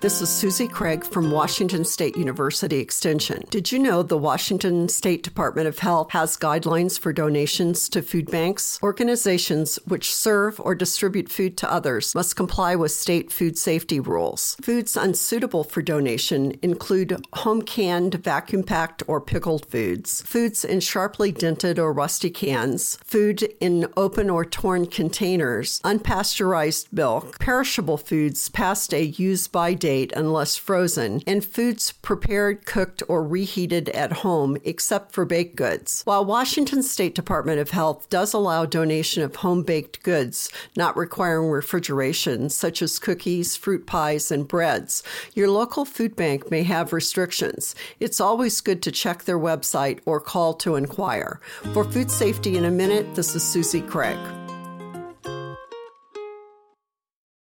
This is Susie Craig from Washington State University Extension. Did you know the Washington State Department of Health has guidelines for donations to food banks? Organizations which serve or distribute food to others must comply with state food safety rules. Foods unsuitable for donation include home canned, vacuum packed, or pickled foods, foods in sharply dented or rusty cans, food in open or torn containers, unpasteurized milk, perishable foods past a use by date unless frozen, and foods prepared, cooked, or reheated at home except for baked goods. While Washington State Department of Health does allow donation of home baked goods not requiring refrigeration, such as cookies, fruit pies, and breads, your local food bank may have restrictions. It's always good to check their website or call to inquire. For food safety in a minute, this is Susie Craig.